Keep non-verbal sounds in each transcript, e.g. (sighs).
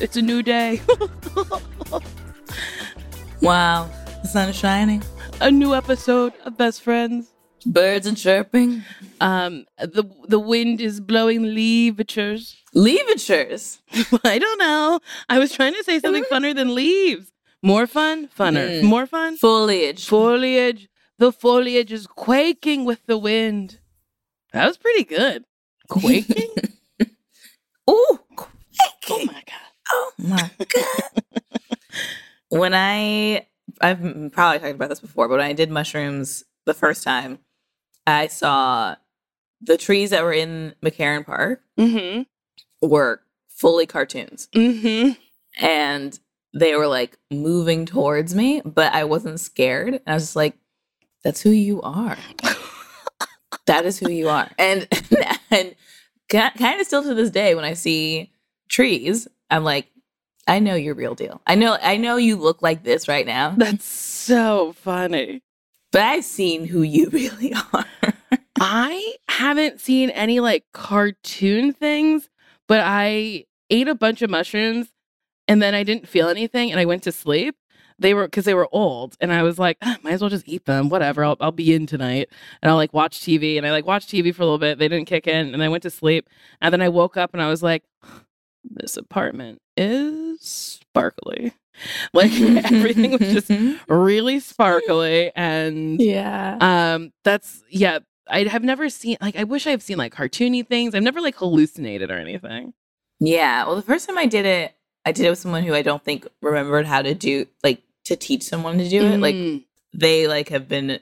It's a new day. (laughs) wow. The sun is shining. A new episode of Best Friends. Birds and chirping. Um, the the wind is blowing leavatures. Leavatures? (laughs) I don't know. I was trying to say something funner than leaves. More fun, funner. Mm. More fun. Foliage. Foliage. The foliage is quaking with the wind. That was pretty good. (laughs) Quaking? Ooh, oh my god. Oh my god. when I I've probably talked about this before, but when I did mushrooms the first time, I saw the trees that were in McCarren Park Mm-hmm. were fully cartoons. Mm-hmm. And they were like moving towards me, but I wasn't scared. And I was just like, that's who you are. (laughs) that is who you are. And (laughs) and kind of still to this day when I see trees, I'm like, I know you're real deal. I know I know you look like this right now, (laughs) That's so funny. but I've seen who you (laughs) really are. I haven't seen any like cartoon things, but I ate a bunch of mushrooms and then I didn't feel anything and I went to sleep. They were because they were old, and I was like, "Ah, might as well just eat them. Whatever, I'll, I'll be in tonight, and I'll like watch TV. And I like watched TV for a little bit. They didn't kick in, and I went to sleep. And then I woke up and I was like, this apartment is sparkly. (laughs) Like everything was just (laughs) really sparkly, and yeah. um, that's yeah. I have never seen like I wish I've seen like cartoony things. I've never like hallucinated or anything. Yeah. Well, the first time I did it, I did it with someone who I don't think remembered how to do like to teach someone to do it. Like Mm. they like have been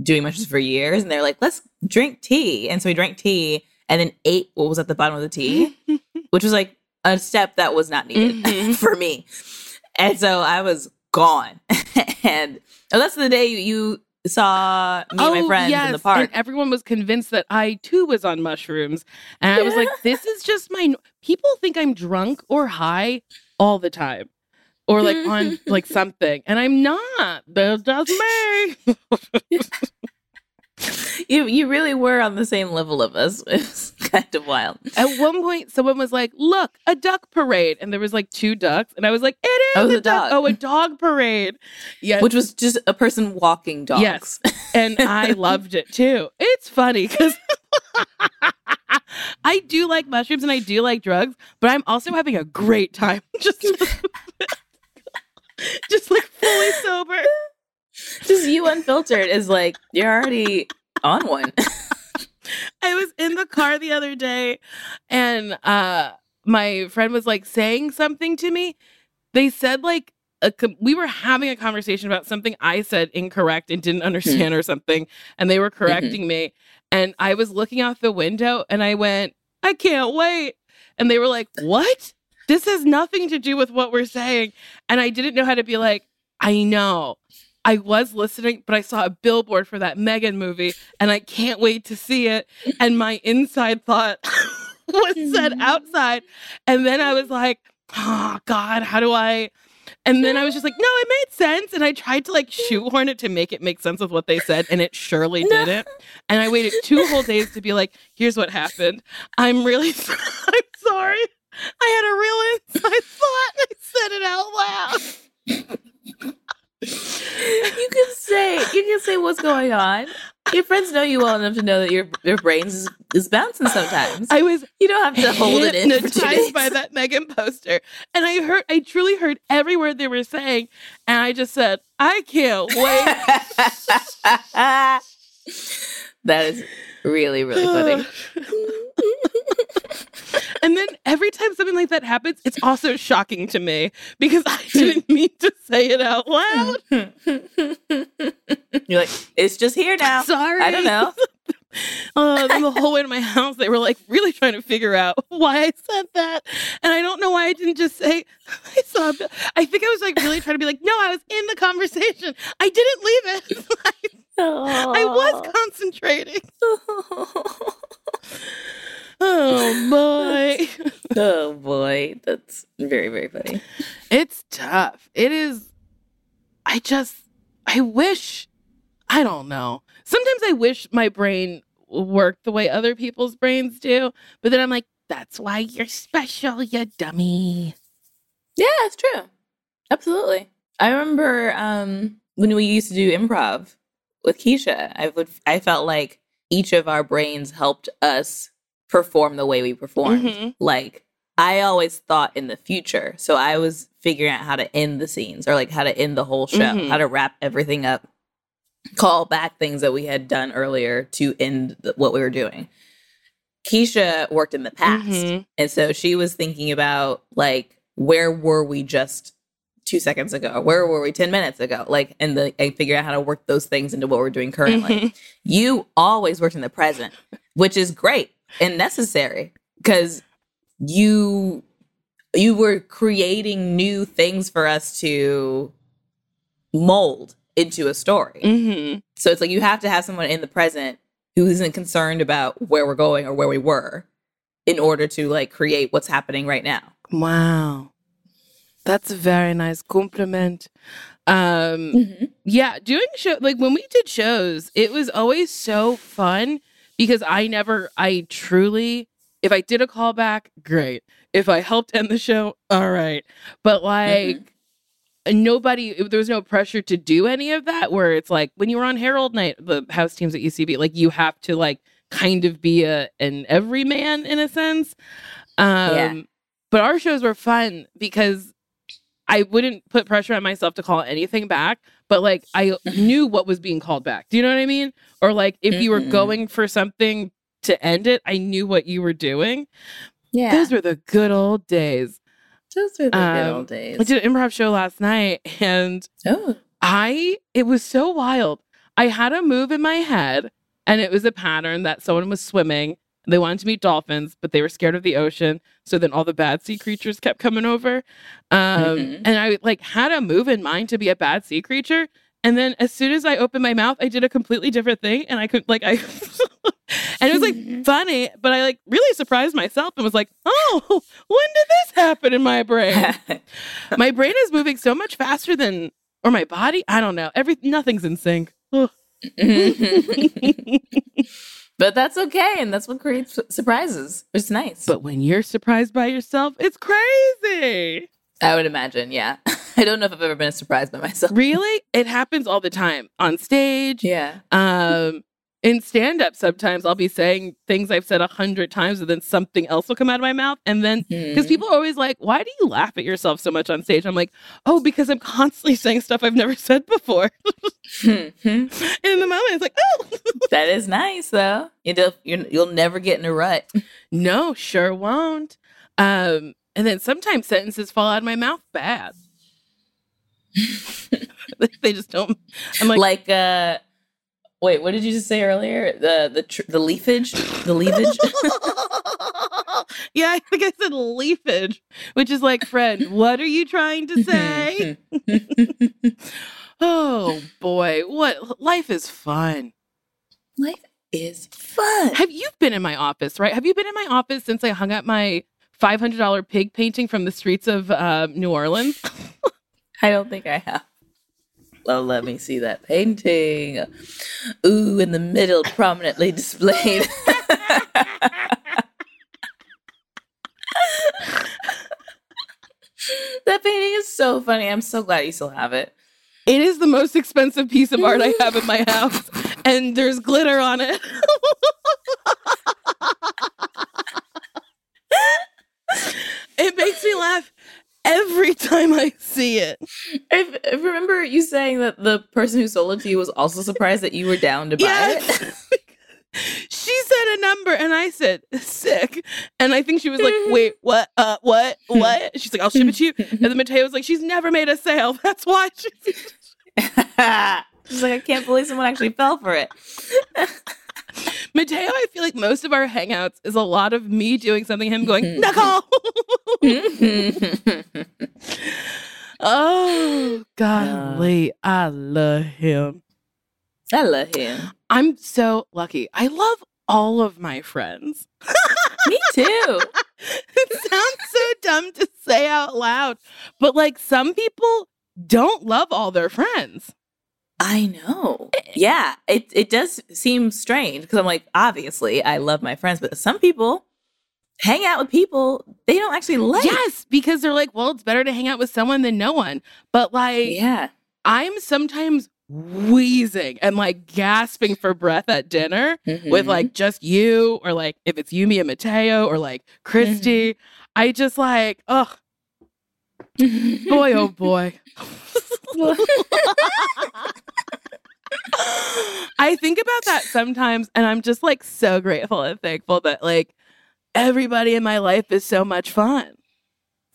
doing mushrooms for years and they're like, let's drink tea. And so we drank tea and then ate what was at the bottom of the tea, (laughs) which was like a step that was not needed Mhm. (laughs) for me. And so I was gone. (laughs) and oh, that's the day you, saw me and my friends in the park. Oh, And everyone was convinced that I too was on mushrooms. And I was like, (laughs) this is just my people think I'm drunk or high all the time. Or like on like something. And I'm not. That's just me. you you really were on the same level of us. Kind of wild. At one point, someone was like, "Look, a duck parade," and there was like two ducks, and I was like, "It is Oh, a duck. dog. Oh, a dog parade." Yeah, Which was just a person walking dogs. Yes. and I (laughs) loved it too. It's funny because (laughs) I do like mushrooms and I do like drugs, but I'm also having a great time. (laughs) Just, just like fully sober. just you unfiltered is like you're already on one. (laughs) I was in the car the other day and uh my friend was like saying something to me. They said like a, com- we were having a conversation about something I said incorrect and didn't understand or something and they were correcting me and I was looking out the window and I went, "I can't wait." And they were like, "What? This has nothing to do with what we're saying." And I didn't know how to be like, "I know." I was listening, but I saw a billboard for that Megan movie and I can't wait to see it. And my inside thought (laughs) was said mm-hmm. outside. And then I was like, oh, God, how do I? And then I was just like, no, it made sense. And I tried to like shoehorn it to make it make sense with what they said, and it surely (laughs) No. didn't. And I waited two whole days to be like, here's what happened. I'm really (laughs) I'm sorry. I had a real inside thought. I said it out loud. You can say you can say what's going on. Your friends know you well enough to know that your your brains is, is bouncing sometimes. I was you don't have to (laughs) hold it in hypnotized by that Megan poster. And I heard I truly heard every word they were saying. And I just said, I can't wait. (laughs) that is really really funny. (sighs) and then every time something like that happens, it's also shocking to me because I didn't (laughs) mean to say it out loud. You're like, it's just here now. Sorry. I don't know. (laughs) Uh, the whole way to my house, they were like really trying to figure out why I said that, and I don't know why I didn't just say (laughs) I saw. I think I was like really trying to be like, no, I was in the conversation. I didn't leave it. (laughs) I was concentrating. (laughs) (laughs) Oh boy. oh boy, that's very very funny. It's tough. It is. I just, I wish, I don't know. Sometimes I wish my brain worked the way other people's brains do, but then I'm like, that's why you're special, you dummy. Yeah, it's true. Absolutely. I remember um, when we used to do improv with Keisha. I would I felt like each of our brains helped us perform the way we performed. Mhm. Like I always thought in the future, so I was figuring out how to end the scenes or like how to end the whole show, Mhm. how to wrap everything up, call back things that we had done earlier to end the, what we were doing. Keisha worked in the past. Mhm. And so she was thinking about like where were we just two seconds ago? Where were we ten minutes ago? Like and the and figure out how to work those things into what we're doing currently. Mhm. You always worked in the present, which is great and necessary because you you were creating new things for us to mold into a story. Mhm. So it's like you have to have someone in the present who isn't concerned about where we're going or where we were in order to like create what's happening right now. Wow. That's a very nice compliment. Um, yeah, doing show like when we did shows, it was always so fun because I never, I truly, if I did a callback, great. If I helped end the show, all right. But like, nobody, there was no pressure to do any of that. Where it's like when you were on Herald Night, the house teams at UCB, like you have to like kind of be a an everyman in a sense. Um, Yeah. but our shows were fun because I wouldn't put pressure on myself to call anything back, but like I knew what was being called back. Do you know what I mean? Or like if you were going for something to end it, I knew what you were doing. Yeah. Those were the good old days. Those were the good Um, old days. I did an improv show last night and oh. I it was so wild. I had a move in my head and it was a pattern that someone was swimming. They wanted to meet dolphins, but they were scared of the ocean. So then all the bad sea creatures kept coming over. Um, Mhm. and I like had a move in mind to be a bad sea creature. And then as soon as I opened my mouth, I did a completely different thing. And I could like I (laughs) and it was like funny, but I like really surprised myself and was like, oh, when did this happen in my brain? (laughs) my brain is moving so much faster than or my body i don't know every nothing's in sync. (laughs) but that's okay, and that's what creates surprises. It's nice. but when you're surprised by yourself it's crazy I would imagine, yeah. (laughs) I don't know if I've ever been surprised by myself. really it happens all the time on stage Yeah. um in stand up sometimes i'll be saying things i've said a hundred times and then something else will come out of my mouth and then because Mhm. people are always like why do you laugh at yourself so much on stage i'm like oh because i'm constantly (laughs) saying stuff i've never said before Mhm. and (laughs) in the moment it's like oh (laughs) that is nice, though. You do, you're, you'll never get in a rut. No, sure won't. Um, and then sometimes sentences fall out of my mouth bad. they just don't. I'm like, like uh wait what did you just say earlier the the tr- the leafage the leafage (laughs) yeah, I think I said leafage, which is like, friend, what are you trying to say? (laughs) Oh boy, what life is fun. Life is fun. Have you been in my office, right? Have you been in my office since I hung up my $500 pig painting from the streets of uh, New Orleans? (laughs) I don't think I have. Oh, let me see that painting. Ooh, in the middle, prominently displayed. (laughs) that painting is so funny. I'm so glad you still have it. It is the most expensive piece of art I have in my house, and there's glitter on it. (laughs) it makes me laugh every (laughs) time I see it. I, I remember you saying that the person who sold it to you was also surprised that you were down to buy Yes. it. (laughs) she said a number and I said sick. And I think she was like, (laughs) wait, what? Uh, what? What? She's like, I'll ship it to you. And then Mateo was like, she's never made a sale. That's why she She's like, I can't believe someone actually fell for it. Mateo, I feel like most of our hangouts is a lot of me doing something, him going, mm-hmm. knuckle. Mm-hmm. (laughs) oh, golly. Uh. I love him. I love him. I'm so lucky. I love all of my friends. (laughs) Me too. (laughs) it sounds so dumb to say out loud, but like some people don't love all their friends. I know. Eh, eh. Yeah, it it does seem strange because I'm like, obviously, I love my friends, but some people hang out with people they don't actually like. Yes, because they're like, well, it's better to hang out with someone than no one. But like, Yeah. I'm sometimes wheezing and like gasping for breath at dinner with Mhm. like just you, or like if it's you, me, and Mateo, or like Christy. Mm-hmm. I just like, oh boy, oh boy. (laughs) (laughs) (laughs) I think about that sometimes, and I'm just like so grateful and thankful that like everybody in my life is so much fun.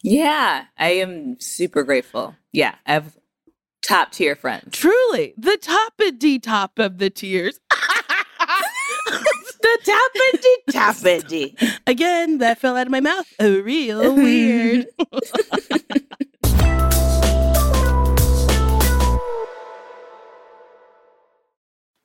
yeah, I am super grateful. Yeah, I have top tier friends. Truly, the toppity top of the tears. The tappity tappity. Again, that fell out of my mouth. Oh, real weird. (laughs)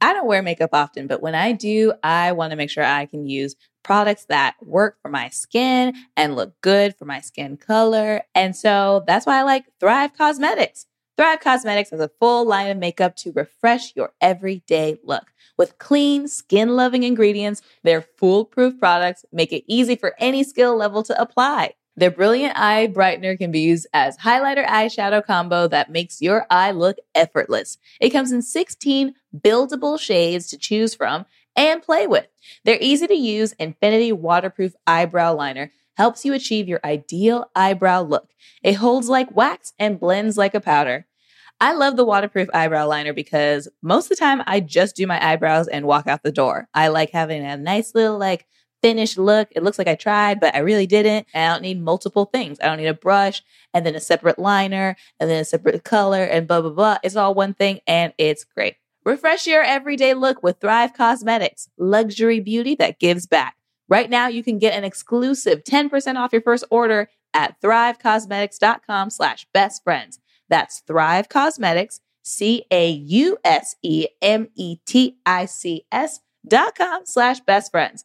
I don't wear makeup often, but when I do, I want to make sure I can use products that work for my skin and look good for my skin color. And so that's why I like Thrive Causemetics. Thrive Causemetics has a full line of makeup to refresh your everyday look. With clean, skin loving ingredients, their foolproof products make it easy for any skill level to apply. Their brilliant eye brightener can be used as highlighter eyeshadow combo that makes your eye look effortless. It comes in 16 buildable shades to choose from and play with. Their easy to use Infinity waterproof eyebrow liner helps you achieve your ideal eyebrow look. It holds like wax and blends like a powder. I love the waterproof eyebrow liner because most of the time I just do my eyebrows and walk out the door. I like having a nice little like finished look. It looks like I tried, but I really didn't. I don't need multiple things. I don't need a brush and then a separate liner and then a separate color and blah, blah, blah. It's all one thing and it's great. Refresh your everyday look with Thrive Causemetics, luxury beauty that gives back. Right now, you can get an exclusive 10% off your first order at thrivecausemetics.com slash best friends. That's Thrive Causemetics, C-A-U-S-E-M-E-T-I-C-S dot com slash best friends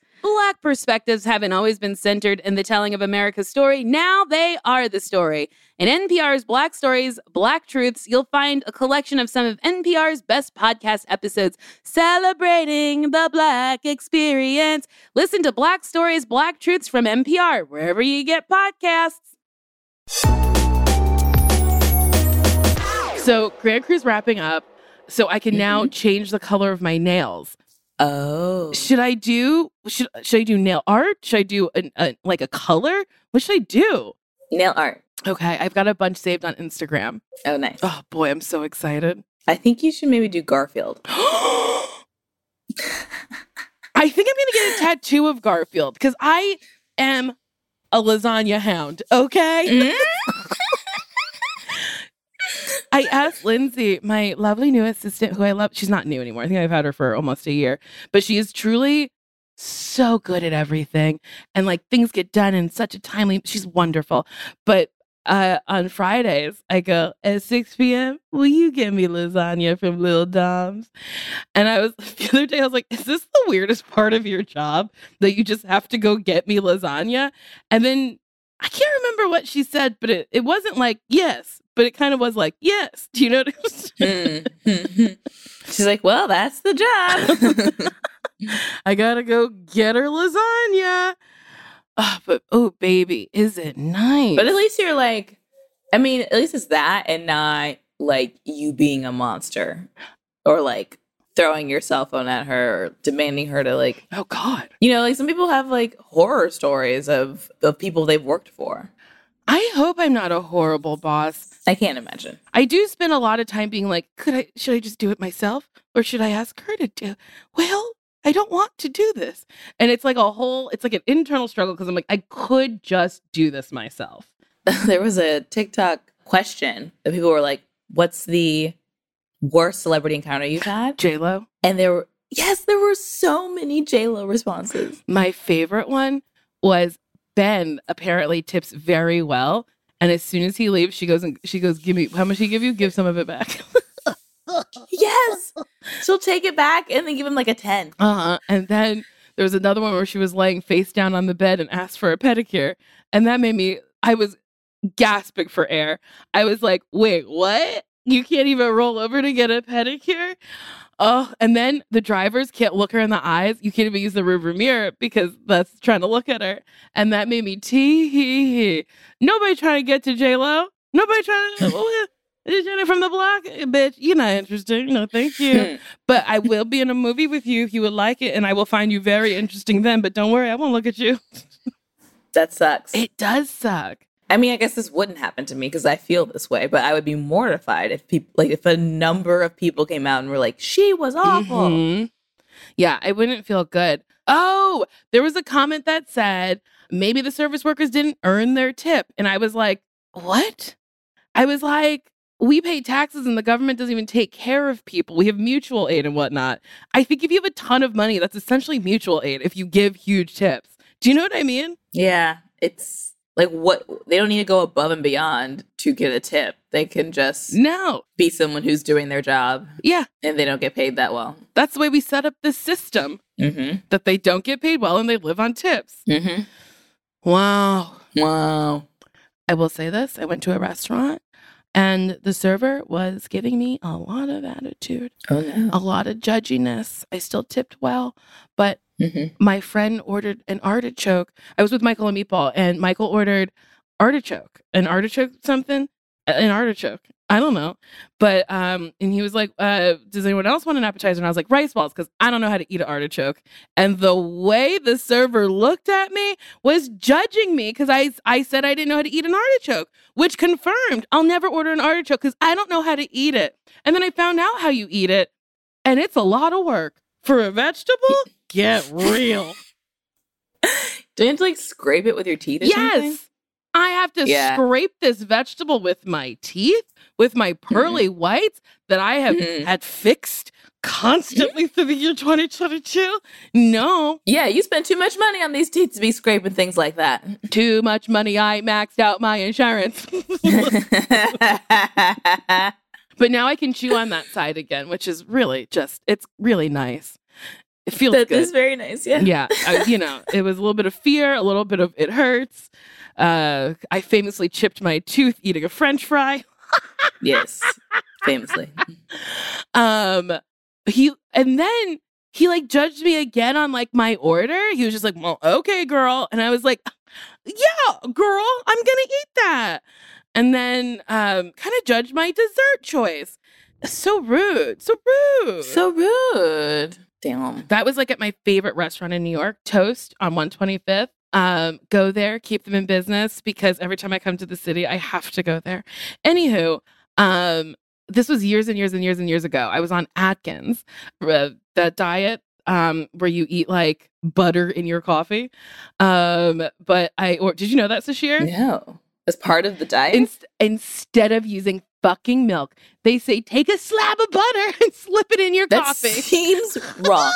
Black perspectives haven't always been centered in the telling of America's story. Now they are the story. In NPR's Black Stories, Black Truths, you'll find a collection of some of NPR's best podcast episodes celebrating the Black experience. Listen to Black Stories, Black Truths from NPR, wherever you get podcasts. So, Grand Crew's wrapping up, so I can now mm-hmm. change the color of my nails. Oh. Should I do should should I do nail art? Should I do an, a, like a color? What should I do? Nail art. Okay, I've got a bunch saved on Instagram. Oh, nice. Oh boy, I'm so excited. I think you should maybe do Garfield. (gasps) I think I'm gonna get a tattoo of Garfield because I am a lasagna hound. Okay. Mm? (laughs) I asked Lindsay, my lovely new assistant, who I love. She's not new anymore. I think I've had her for almost a year, but she is truly so good at everything, and like things get done in such a timely. She's wonderful. But uh, on Fridays, I go at six p.m. Will you get me lasagna from Little Dom's? And I was (laughs) the other day, I was like, "Is this the weirdest part of your job that you just have to go get me lasagna?" And then I can't remember what she said, but it, it wasn't like yes, but it kind of was like yes. Do you notice? what mm-hmm. (laughs) She's like, well, that's the job. (laughs) I gotta go get her lasagna. Oh, but oh, baby, is it nice? but at least you're like, I mean, at least it's that and not like you being a monster or like throwing your cell phone at her or demanding her to like, oh God, you know, like some people have like horror stories of of people they've worked for. I hope I'm not a horrible boss. I can't imagine. I do spend a lot of time being like, could I? Should I just do it myself, or should I ask her to do? Well, I don't want to do this, and it's like a whole. It's like an internal struggle because I'm like, I could just do this myself. (laughs) there was a TikTok question that people were like, "What's the worst celebrity encounter you've had?" J Lo. And there were yes, there were so many J Lo responses. My favorite one was Ben apparently tips very well. And as soon as he leaves, she goes and she goes, Give me how much he give you? Give some of it back. (laughs) Yes, she'll take it back and then give him like a ten. uh-huh. And then there was another one where she was laying face down on the bed and asked for a pedicure. And that made me I was gasping for air. I was like, wait, what? You can't even roll over to get a pedicure? Oh, and then the drivers can't look her in the eyes. You can't even use the rearview mirror because that's trying to look at her. And that made me tee hee hee. Nobody trying to get to J Lo. Nobody trying to. (laughs) Is Jenny from the block? Eh, Bitch, you're not interesting. No, thank you. (laughs) but I will be in a movie with you if you would like it, and I will find you very interesting then. But don't worry, I won't look at you. that sucks. It does suck. I mean, I guess this wouldn't happen to me because I feel this way, but I would be mortified if people, like, if a number of people came out and were like, "She was awful." Mhm. Yeah, I wouldn't feel good. Oh, there was a comment that said maybe the service workers didn't earn their tip. And I was like, what? I was like, we pay taxes and the government doesn't even take care of people. We have mutual aid and whatnot. I think if you have a ton of money, that's essentially mutual aid if you give huge tips. Do you know what I mean? Yeah, it's like what they don't need to go above and beyond to get a tip. They can just No. be someone who's doing their job Yeah, and they don't get paid that well. that's the way we set up this system Mm-hmm. that they don't get paid well and they live on tips. Mm-hmm. Wow. Wow. I will say this I went to a restaurant and the server was giving me a lot of attitude, Oh no. a lot of judginess. I still tipped well, but Mm-hmm. my friend ordered an artichoke. I was with Michael and Meatball, and Michael ordered artichoke, an artichoke something, an artichoke. I don't know. But um, and he was like, uh, does anyone else want an appetizer? And I was like, rice balls, because I don't know how to eat an artichoke. And the way the server looked at me was judging me because I I said I didn't know how to eat an artichoke, which confirmed I'll never order an artichoke because I don't know how to eat it. And then I found out how you eat it, and it's a lot of work for a vegetable. Get real. (laughs) Do you have to like scrape it with your teeth or something? Yes. I have to Yeah. scrape this vegetable with my teeth, with my pearly whites that I have Mhm. had fixed constantly through the year 2022. No, Yeah, you spend too much money on these teeth to be scraping things like that. too much money. I maxed out my insurance. (laughs) but now I can chew on that side again, which is really just, it's really nice. It feels That good. is very nice. Yeah. yeah I, you know (laughs) it was a little bit of fear a little bit of it hurts uh i famously chipped my tooth eating a french fry (laughs) Yes. Famously. um he and then he like judged me again on like my order he was just like well okay girl and i was like yeah girl i'm gonna eat that and then um kind of judged my dessert choice so rude so rude So rude. Damn. That was like at my favorite restaurant in New York, Toast on 125th. Um, go there, keep them in business because every time I come to the city, I have to go there. Anywho, um, this was years and years and years and years ago. I was on Atkins, uh, that diet um, where you eat like butter in your coffee. Um, but I, or did you know that, Sasheer? No. As part of the diet? Inst- instead of using fucking milk, they say take a slab of butter (laughs) and slip it in your that coffee. (laughs) seems wrong.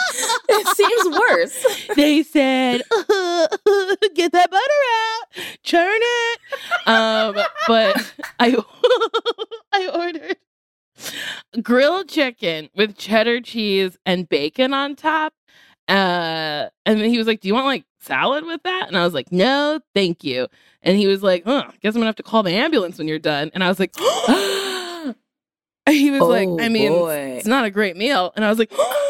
it seems worse. (laughs) they said, "Get that butter out, churn it." Um, but I I ordered grilled chicken with cheddar cheese and bacon on top. Uh, and then he was like, "Do you want like salad with that?" And I was like, "No, thank you." And he was like, "Huh, guess I'm gonna have to call the ambulance when you're done." And I was like, (gasps) he was like, Oh, "I mean, boy. it's not a great meal." And I was like. (gasps) (laughs)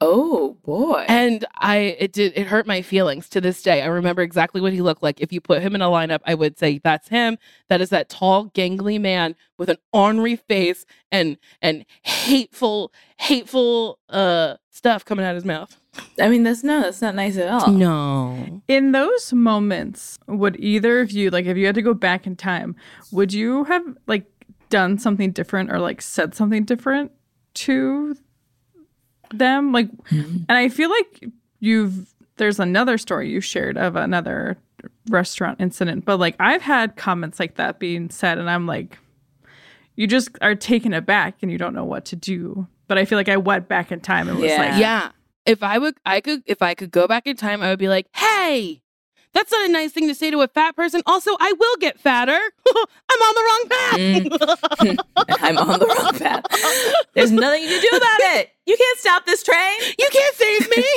oh boy. And I it did it hurt my feelings to this day. I remember exactly what he looked like. If you put him in a lineup, I would say that's him. That is that tall, gangly man with an ornery face and and hateful, hateful uh stuff coming out of his mouth. I mean, that's no, that's not nice at all. No. In those moments, would either of you, like, if you had to go back in time, would you have, like, done something different or, like, said something different to them? Like, mm-hmm. and I feel like you've, there's another story you shared of another restaurant incident, but, like, I've had comments like that being said, and I'm like, you just are taken aback and you don't know what to do. But I feel like I went back in time and was Yeah. like, Yeah. If I would I could if I could go back in time, I would be like, hey, that's not a nice thing to say to a fat person. Also, I will get fatter. (laughs) I'm on the wrong path. (laughs) I'm on the wrong path. There's nothing you can do about it. You can't stop this train. You can't save me. (laughs)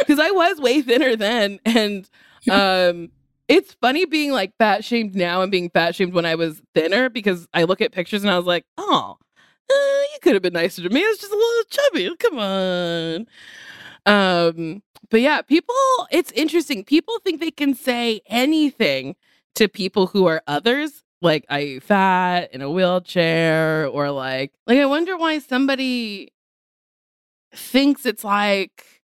Because I was way thinner then. And um, it's funny being like fat shamed now and being fat shamed when I was thinner because I look at pictures and I was like, oh, uh, you could have been nicer to me. I was just a little chubby. Come on. Um, but yeah, people, it's interesting. People think they can say anything to people who are others. Like, you fat in a wheelchair? Or like, like, I wonder why somebody thinks it's like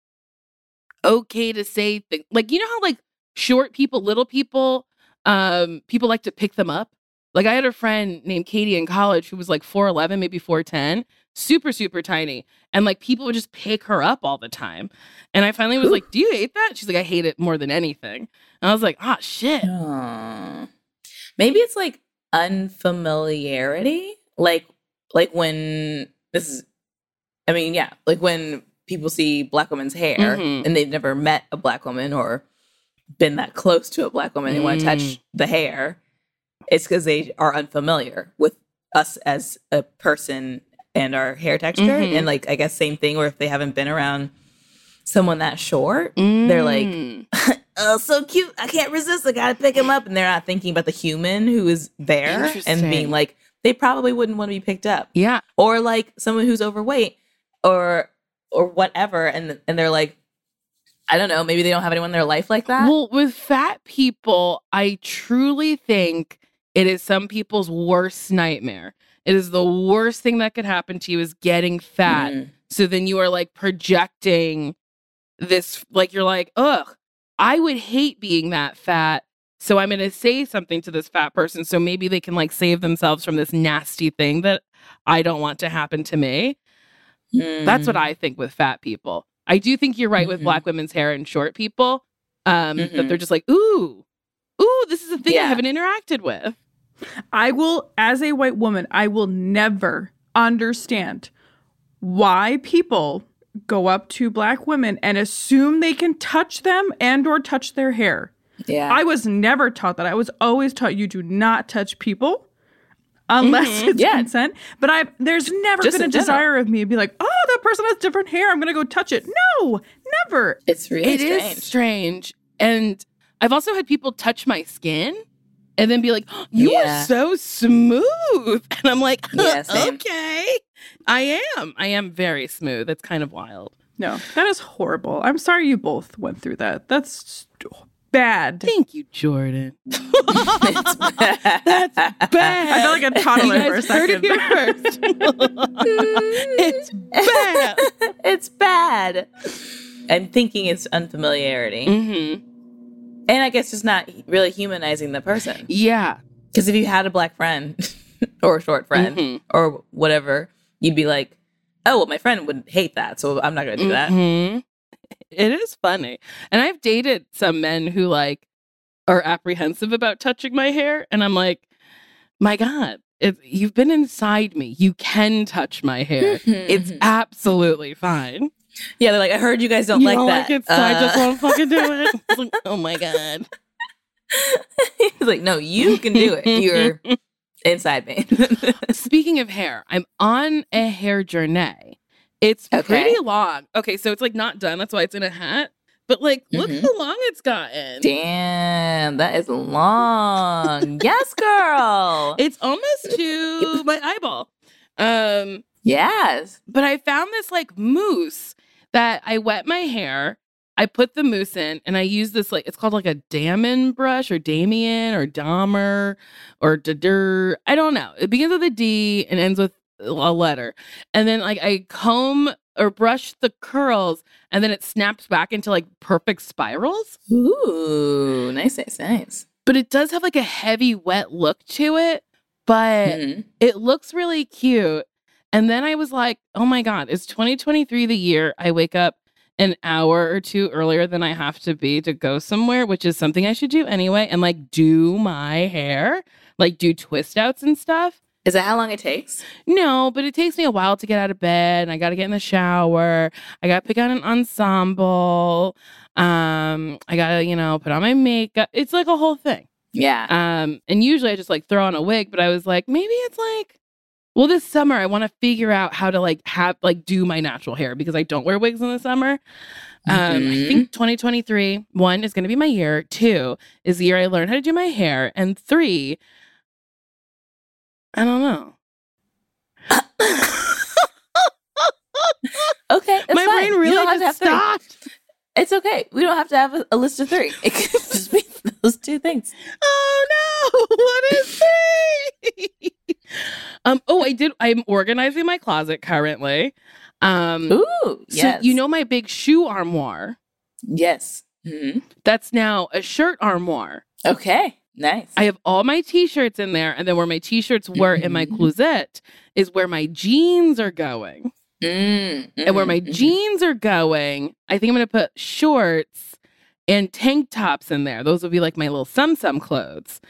okay to say things like you know how like short people little people um people like to pick them up like i had a friend named katie in college who was like 411 maybe 410 super super tiny and like people would just pick her up all the time and i finally was like do you hate that she's like i hate it more than anything and i was like ah shit Aw. Maybe it's like unfamiliarity. Like like when this is I mean, yeah, like when people see black women's hair Mhm. and they've never met a black woman or been that close to a black woman, they want to touch Mm. the hair. It's because they are unfamiliar with us as a person and our hair texture. Mhm. And like I guess same thing, or if they haven't been around someone that short, they're like, Mm. oh, so cute. I can't resist. I gotta pick him up. And they're not thinking about the human who is there and being like, they probably wouldn't want to be picked up. yeah Or like someone who's overweight or or whatever. And and they're like, I don't know, maybe they don't have anyone in their life like that. Well, with fat people, I truly think It is some people's worst nightmare. It is the worst thing that could happen to you is getting fat. Mm. So then you are like projecting this, like you're like, ugh, I would hate being that fat. So I'm going to say something to this fat person. So maybe they can like save themselves from this nasty thing that I don't want to happen to me. That's what Mm. I think with fat people. I do think you're right with Mhm. black women's hair and short people. Um, that Mhm. they're just like, ooh, ooh, this is a thing I haven't interacted with. I will, as a white woman, I will never understand why people go up to black women and assume they can touch them and or touch their hair. Yeah. I was never taught that. I was always taught you do not touch people unless Mhm. it's Yeah. consent. But I there's never Just been a in general. desire of me to be like, oh, that person has different hair. I'm gonna go touch it. No, never. it's really It is strange. strange. And I've also had people touch my skin and then be like, "Oh, you Yeah. are so smooth. (laughs) And I'm like, Yeah, okay. I am. I am very smooth. It's kind of wild. No, that is horrible. I'm sorry you both went through that. That's st- bad. Thank you, Jordan. (laughs) It's bad. That's bad. I felt like a toddler You for a guys heard second. it here first. (laughs) it's bad. it's bad. I'm thinking it's unfamiliarity. hmm And I guess just not really humanizing the person. Yeah. Because if you had a black friend (laughs) or a short friend Mhm. or whatever, you'd be like, oh, well, my friend would hate that. So I'm not going to do that. Mhm. It is funny. And I've dated some men who like are apprehensive about touching my hair. And I'm like, my God, if you've been inside me, you can touch my hair. It's absolutely fine. Yeah, they're like, I heard you guys don't you like don't that. like it, so I just Uh, won't fucking do it. (laughs) It's like, oh my God. (laughs) He's like, no, you can do it. You're (laughs) inside me. Speaking of hair, I'm on a hair journey. It's Okay. pretty long. Okay, so it's like not done. That's why it's in a hat. But like, look Mhm. how long it's gotten. Damn, that is long. yes, girl. It's almost to my eyeball. Um, yes. but I found this like mousse that I wet my hair. I put the mousse in and I use this like it's called like a Damon brush or Damien or Dahmer or Dadur. I don't know. It begins with a D and ends with a letter. And then like I comb or brush the curls and then it snaps back into like perfect spirals. Ooh, nice, nice, nice. But it does have like a heavy wet look to it. But Mhm. it looks really cute. And then I was like, oh my God, is 2023 the year I wake up an hour or two earlier than I have to be to go somewhere, which is something I should do anyway, and like do my hair, like do twist outs and stuff? Is that how long it takes? No, but it takes me a while to get out of bed. And I got to get in the shower. I got to pick out an ensemble. Um, I got to, you know, put on my makeup. It's like a whole thing. Yeah. Um, and usually I just like throw on a wig, but I was like, maybe it's like, well, this summer I want to figure out how to like have like do my natural hair because I don't wear wigs in the summer. Um, I Mhm. think 2023, one is going to be my year. Two is the year I learn how to do my hair, and three, I don't know. (coughs) Okay. it's my fine. brain really don't have to just three. stopped. It's okay. We don't have to have a, a list of three. It could (laughs) just be those two things. Oh no! (laughs) What is three? (laughs) um. Oh, I did. I'm organizing my closet currently. Um. Ooh, yes. So you know my big shoe armoire? Yes. Mhm. That's now a shirt armoire. Okay. Nice. I have all my t-shirts in there, and then where my t-shirts were in my Mhm. closet is where my jeans are going. Mm, And where my mhm, mhm. jeans are going, I think I'm gonna put shorts and tank tops in there. Those will be like my little sum sum clothes.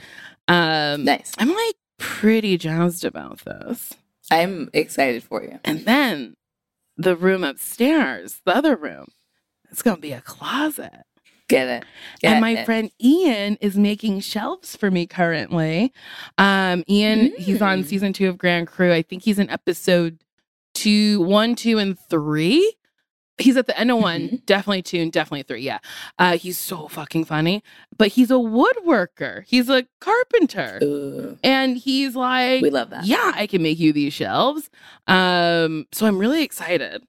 Um Nice. I'm like pretty jazzed about this. I'm excited for you. And then the room upstairs, the other room, it's gonna be a closet. Get it. Get and my it. friend Ian is making shelves for me currently. Um, Ian, he's on Mm. season two of Grand Crew. I think he's in episode two, one, two, and three. He's at the end of one, Mhm. definitely two, and definitely three. Yeah. Uh, he's so fucking funny. But he's a woodworker. He's a carpenter. Ooh, And he's like, we love that. yeah, I can make you these shelves. Um, so I'm really excited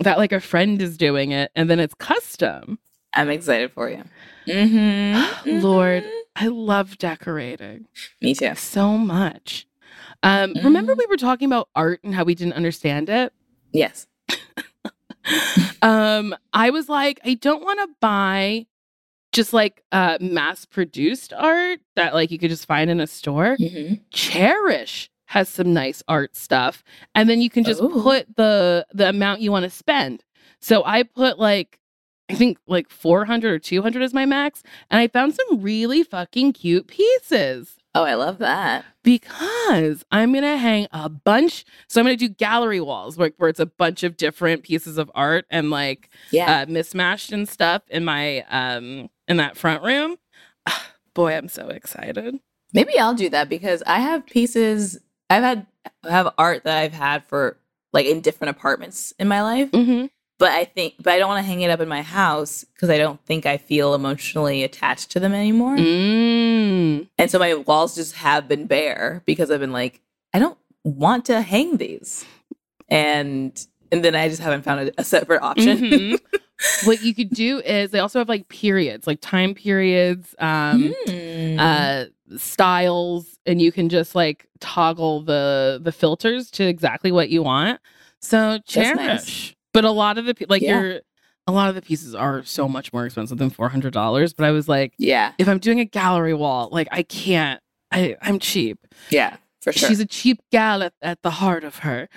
that like a friend is doing it and then it's custom. I'm excited for you. Mm-hmm. (gasps) Lord, I love decorating Me too. so much. Um, Remember, Mhm. we were talking about art and how we didn't understand it? Yes. (laughs) um, I was like, I don't want to buy just like uh, mass produced art that like you could just find in a store. Mm-hmm. Cherish has some nice art stuff, and then you can just Oh. put the the amount you want to spend. So I put like I think like 400 or 200 is my max, and I found some really fucking cute pieces Oh, I love that. because I'm gonna hang a bunch. So I'm gonna do gallery walls where, where it's a bunch of different pieces of art and like Yeah. uh, mismatched and stuff in my um in that front room. Ah, Boy, I'm so excited. Maybe I'll do that because I have pieces. I've had I have art that I've had for like in different apartments in my life, Mm-hmm. But I think but I don't want to hang it up in my house because I don't think I feel emotionally attached to them anymore. Mm. And so my walls just have been bare because I've been like, I don't want to hang these, and and then I just haven't found a, a separate option. Mhm. (laughs) what you could do is they also have like periods, like time periods, um, Mm. uh, styles, and you can just like toggle the the filters to exactly what you want. So cherish. But a lot of the like Yeah. your a lot of the pieces are so much more expensive than four hundred dollars. But I was like, yeah, if I'm doing a gallery wall, like I can't. I I'm cheap. yeah, for sure. She's a cheap gal at, at the heart of her.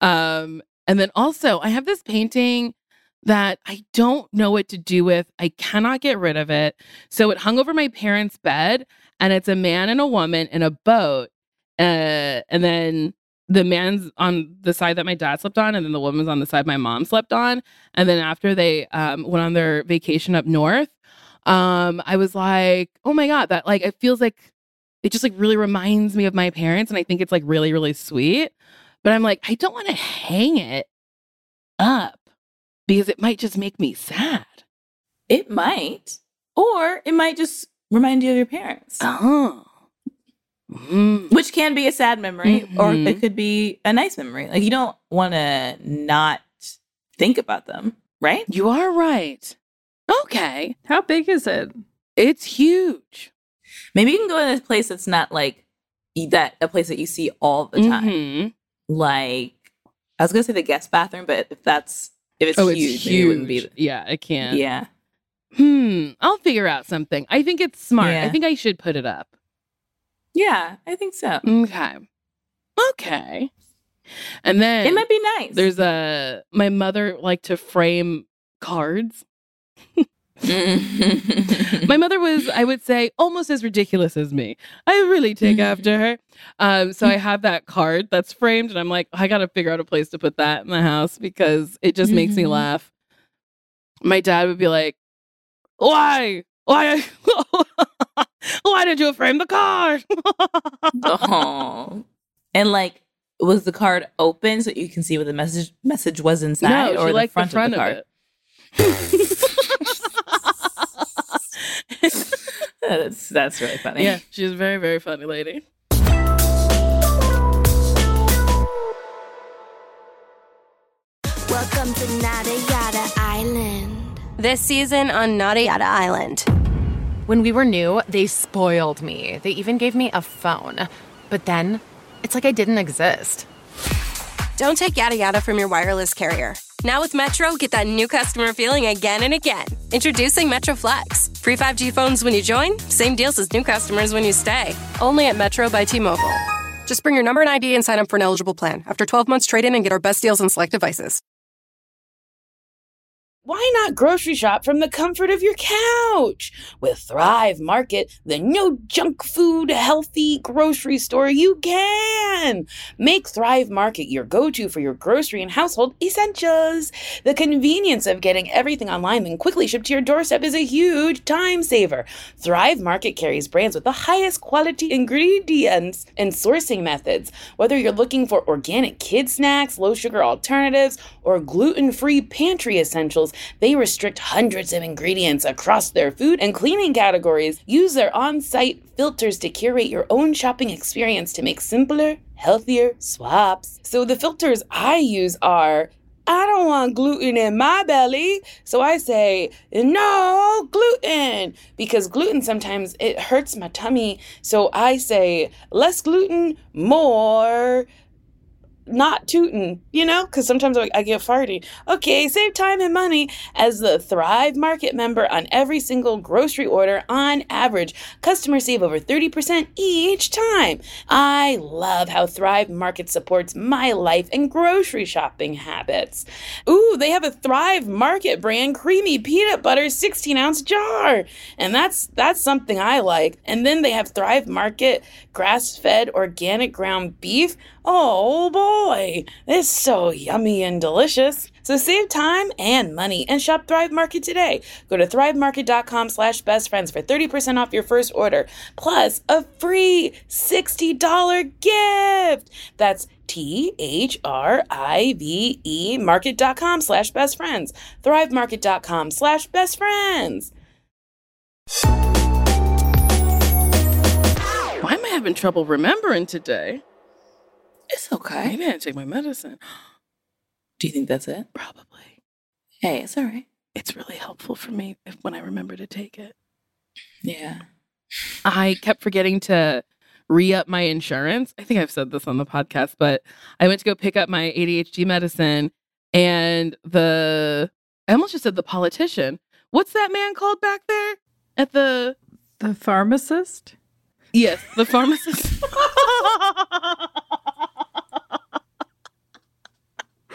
Um, and then also, I have this painting that I don't know what to do with. I cannot get rid of it. So it hung over my parents' bed, and it's a man and a woman in a boat. Uh, and then the man's on the side that my dad slept on, and then the woman's on the side my mom slept on. And then after they um, went on their vacation up north, um, I was like, oh my God, that like, it feels like it just like really reminds me of my parents and i think it's like really really sweet. But i'm like i don't want to hang it up because it might just make me sad. It might, or it might just remind you of your parents, oh Mm. which can be a sad memory, or Mhm. it could be a nice memory. Like you don't want to not think about them, right? you are right okay How big is it? it's huge Maybe you can go in a place that's not like that, a place that you see all the time. Mhm. Like I was gonna say the guest bathroom, but if that's if it's oh huge, it's huge it wouldn't be. yeah i can't Yeah, hmm i'll figure out something i think it's smart i think i should put it up yeah, I think so. okay okay and then It might be nice. There's a my mother liked to frame cards. (laughs) My mother was, I would say, almost as ridiculous as me. I really take after her. Um, so I have that card that's framed, and I'm like, I gotta figure out a place to put that in the house because it just makes me Mhm. laugh. My dad would be like, "Why? Why? (laughs) Why did you frame the card?" (laughs) oh. And like, was the card open so you can see what the message message was inside, no, or she the front, the front of the of, card? it. (laughs) that's that's really funny. yeah, she's a very, very funny lady. Welcome to Nada Yada Island. This season on Nada Yada Island. When we were new, they spoiled me. They even gave me a phone. But then, it's like I didn't exist. Don't take yada yada from your wireless carrier. Now with Metro, get that new customer feeling again and again. Introducing Metro Flex. Free 5G phones when you join, same deals as new customers when you stay. Only at Metro by T Mobile. Just bring your number and ID and sign up for an eligible plan. After 12 months, trade in and get our best deals on select devices. Why not grocery shop from the comfort of your couch? With Thrive Market, the no junk food, healthy grocery store, you can. Make Thrive Market your go to for your grocery and household essentials. The convenience of getting everything online and quickly shipped to your doorstep is a huge time saver. Thrive Market carries brands with the highest quality ingredients and sourcing methods. Whether you're looking for organic kid snacks, low sugar alternatives, or gluten free pantry essentials, they restrict hundreds of ingredients across their food and cleaning categories. Use their on site filters to curate your own shopping experience to make simpler, healthier swaps. So, the filters I use are I don't want gluten in my belly. So I say, no gluten because gluten sometimes it hurts my tummy. So I say, less gluten, more not tooting, you know, because sometimes I, get farty. Okay, save time and money as the Thrive Market member on every single grocery order on average. Customers save over 30% each time. I love how Thrive Market supports my life and grocery shopping habits. Ooh, they have a Thrive Market brand creamy peanut butter 16 ounce jar. And that's that's something I like. And then they have Thrive Market grass fed organic ground beef. Oh boy, it's so yummy and delicious. So save time and money and shop Thrive Market today. Go to thrivemarket.com slash best friends for 30% off your first order, plus a free $60 gift. That's T-H-R-I-V-E market.com slash best friends. Thrivemarket.com slash best friends. Why am I having trouble remembering today? It's okay. Maybe I didn't take my medicine. (gasps) Do you think that's it? Probably. Hey, it's all right. It's really helpful for me if, when I remember to take it. Yeah. I kept forgetting to re up my insurance. I think I've said this on the podcast, but I went to go pick up my ADHD medicine and the, I almost just said the politician. What's that man called back there at the, The pharmacist? yes, the pharmacist? (laughs) (laughs)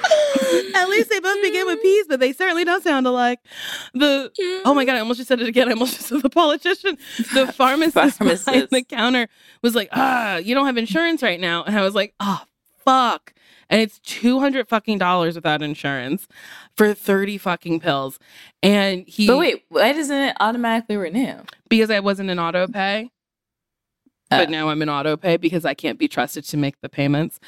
(laughs) At least they both begin with P's, but they certainly don't sound alike. The oh my god, I almost just said it again. I almost just said the politician. The (laughs) pharmacist, behind Pharmacist. the counter was like, ah, you don't have insurance right now. And I was like, oh fuck. And it's two hundred fucking dollars without insurance for thirty fucking pills. And he But wait, why doesn't it automatically renew? because I wasn't in auto pay. But Oh. now I'm in auto pay because I can't be trusted to make the payments.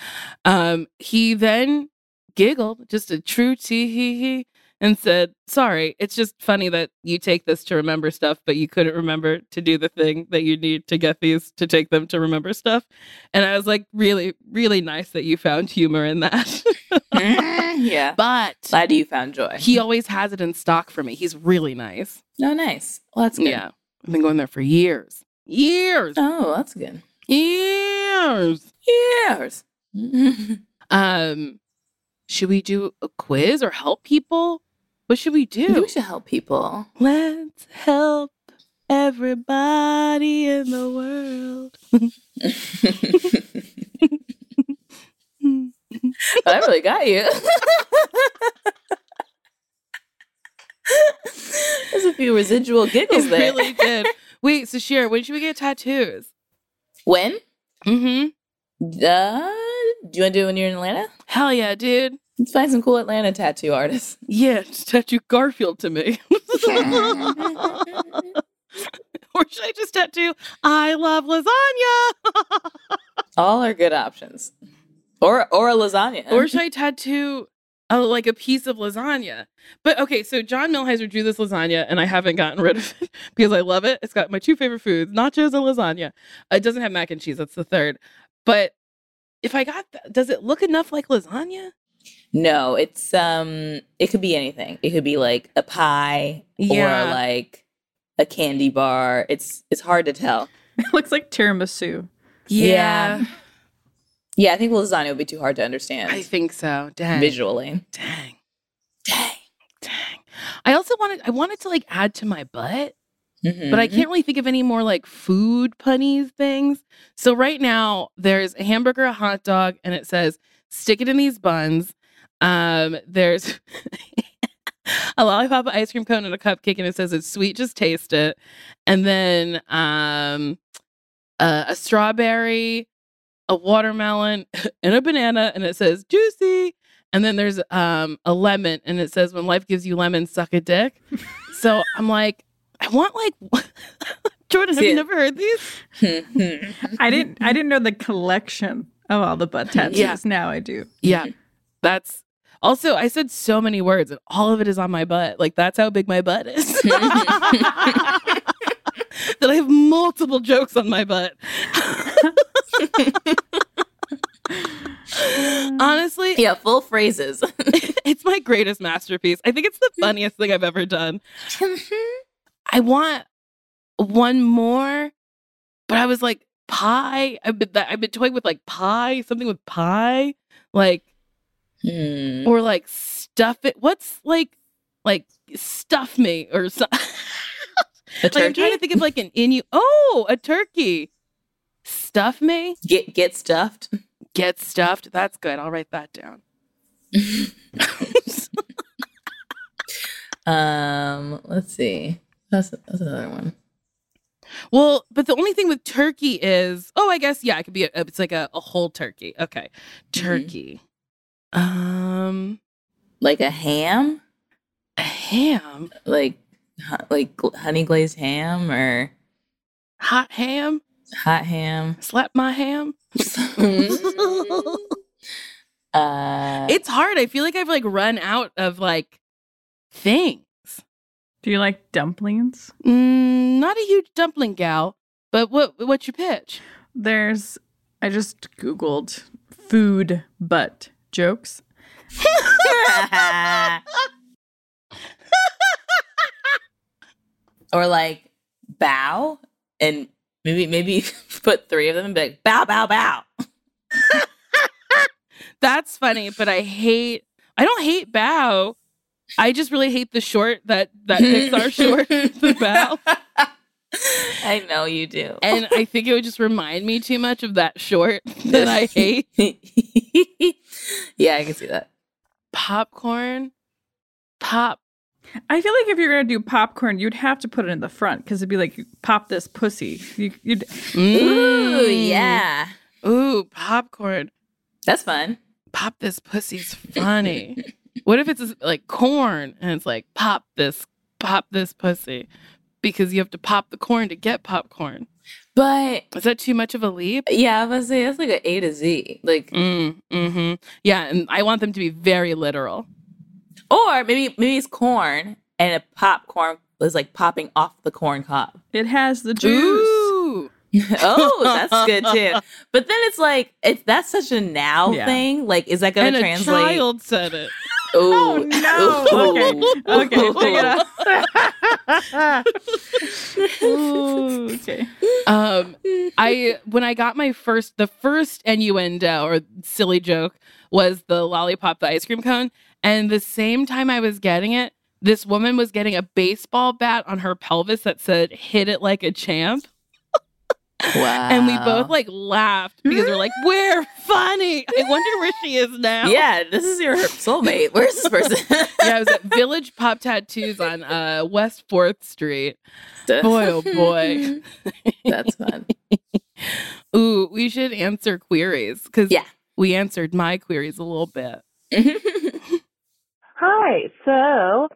Um, he then giggled, just a true tee hee hee, and said, Sorry, it's just funny that you take this to remember stuff, but you couldn't remember to do the thing that you need to get these to take them to remember stuff. And I was like, Really, really nice that you found humor in that. (laughs) yeah. (laughs) but Glad you found joy. he always has it in stock for me. He's really nice. oh, nice. Well, that's good. Yeah. I've been going there for years. Years. Oh, that's good. Years. Years. (laughs) Um, should we do a quiz or help people? What should we I think do? we should help people. Let's help everybody in the world. (laughs) I really got you. There's a few residual giggles (laughs) It there. really did. Wait, Sasheer, when should we get tattoos? When? Mm-hmm. Uh, do you want to do it when you're in Atlanta? Hell yeah, dude. Let's find some cool Atlanta tattoo artists. Yeah, just tattoo Garfield to me. (laughs) or should I just tattoo I love lasagna? (laughs) All are good options. Or or a lasagna. or should I tattoo a, like a piece of lasagna? But okay, so John Milheiser drew this lasagna, and I haven't gotten rid of it (laughs) because I love it. It's got my two favorite foods: nachos and lasagna. Uh, it doesn't have mac and cheese; that's the third. But if I got, th- does it look enough like lasagna? No, it's um it could be anything. It could be like a pie Yeah. or like a candy bar. It's it's hard to tell. (laughs) It looks like tiramisu. Yeah. Yeah, I think lasagna would be too hard to understand I think so. Dang, visually. dang, dang, dang. I also wanted, I wanted to like add to my butt. but I Mhm. can't really think of any more like food punnies things. So right now there's a hamburger, a hot dog, and it says stick it in these buns. Um, there's (laughs) a lollipop, ice cream cone, and a cupcake, and it says it's sweet, just taste it. And then um, uh, a strawberry, a watermelon, (laughs) and a banana, and it says juicy. And then there's um, a lemon, and it says when life gives you lemons, suck a dick. so I'm like, I want like (laughs) Jordan. Have you never heard these? I didn't I didn't know the collection of all the butt tattoos. Yeah. Now I do. Yeah, that's also I said so many words, and all of it is on my butt. Like that's how big my butt is. (laughs) that I have multiple jokes on my butt. (laughs) Honestly, yeah, full phrases. (laughs) it's my greatest masterpiece. I think it's the funniest thing I've ever done. Mm-hmm. I want one more, but I was like pie. I've been I've been toying with like pie, something with pie, like Hmm. or like stuff it. What's like like stuff me or something. (laughs) Like I'm trying to think of like an inu. Oh, a turkey. Stuff me. Get get stuffed. Get stuffed. That's good. I'll write that down. (laughs) Um, let's see. That's that's another one. Well, but the only thing with turkey is, oh, I guess yeah, it could be. A, it's like a, a whole turkey. Okay, turkey. Um, Like a ham, a ham, like like honey glazed ham or hot ham. hot ham. Slap my ham. (laughs) (laughs) uh, It's hard. I feel like I've like run out of like things. Do you like dumplings? Mm, not a huge dumpling gal, but what what's your pitch? There's, I just Googled food butt jokes. (laughs) or like bao and maybe maybe (laughs) put three of them and be like bao bao bao. (laughs) That's funny, but I hate. I don't hate bao. I just really hate the short that that Pixar short, the Bao. (laughs) I know you do. And I think it would just remind me too much of that short (laughs) that I hate. (laughs) yeah, I can see that. Popcorn, pop. I feel like if you're gonna do popcorn, you'd have to put it in the front because it'd be like pop this pussy. You, you'd Ooh, Mm. yeah. Ooh, popcorn. That's fun. Pop this pussy's funny. what if it's like corn and it's like pop this, pop this pussy? Because you have to pop the corn to get popcorn. But Is that too much of a leap? yeah, I was say that's like an A to Z. Like Mm, mm-hmm. Yeah, and I want them to be very literal. or maybe maybe it's corn and a popcorn is like popping off the corn cob. it has the juice. Ooh. (laughs) oh, that's good too. (laughs) But then it's like it's that's such a now Yeah. thing. Like, is that gonna And a translate? child said it. Oh Ooh. no! (laughs) Okay, okay, take it out. (laughs) Ooh, okay. Um, I when I got my first, the first innuendo or silly joke was the lollipop, the ice cream cone, and the same time I was getting it, this woman was getting a baseball bat on her pelvis that said "Hit it like a champ," Wow. and we both like laughed because we're like, "We're funny." I wonder where she is now. Yeah, this is your soulmate. Where's this person? (laughs) yeah. I was at Village Pop Tattoos on uh, West Fourth Street. Boy, oh boy. (laughs) That's fun. (laughs) Ooh, we should answer queries because Yeah. we answered my queries a little bit. Hi. So,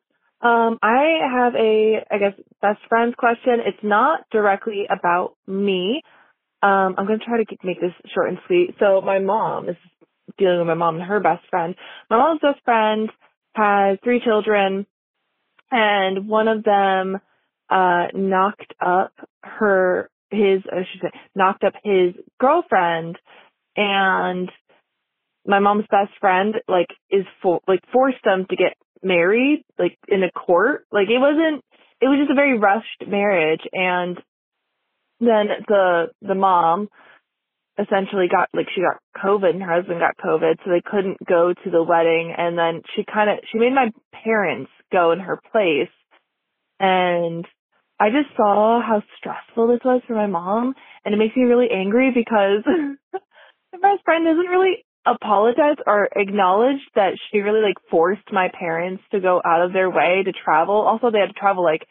um, I have a, I guess, best friends question. It's not directly about me. Um, I'm going to try to make this short and sweet. So, my mom is dealing with my mom and her best friend. My mom's best friend has three children, and one of them uh, knocked up her his I should say knocked up his girlfriend, and my mom's best friend like is for like forced them to get married like in a court. Like it wasn't it was just a very rushed marriage. And then the the mom essentially got like she got covid and her husband got covid so they couldn't go to the wedding. And then she kind of she made my parents go in her place. And i just saw how stressful this was for my mom. And it makes me really angry because (laughs) my best friend isn't really apologize or acknowledge that she really like forced my parents to go out of their way to travel. Also, they had to travel like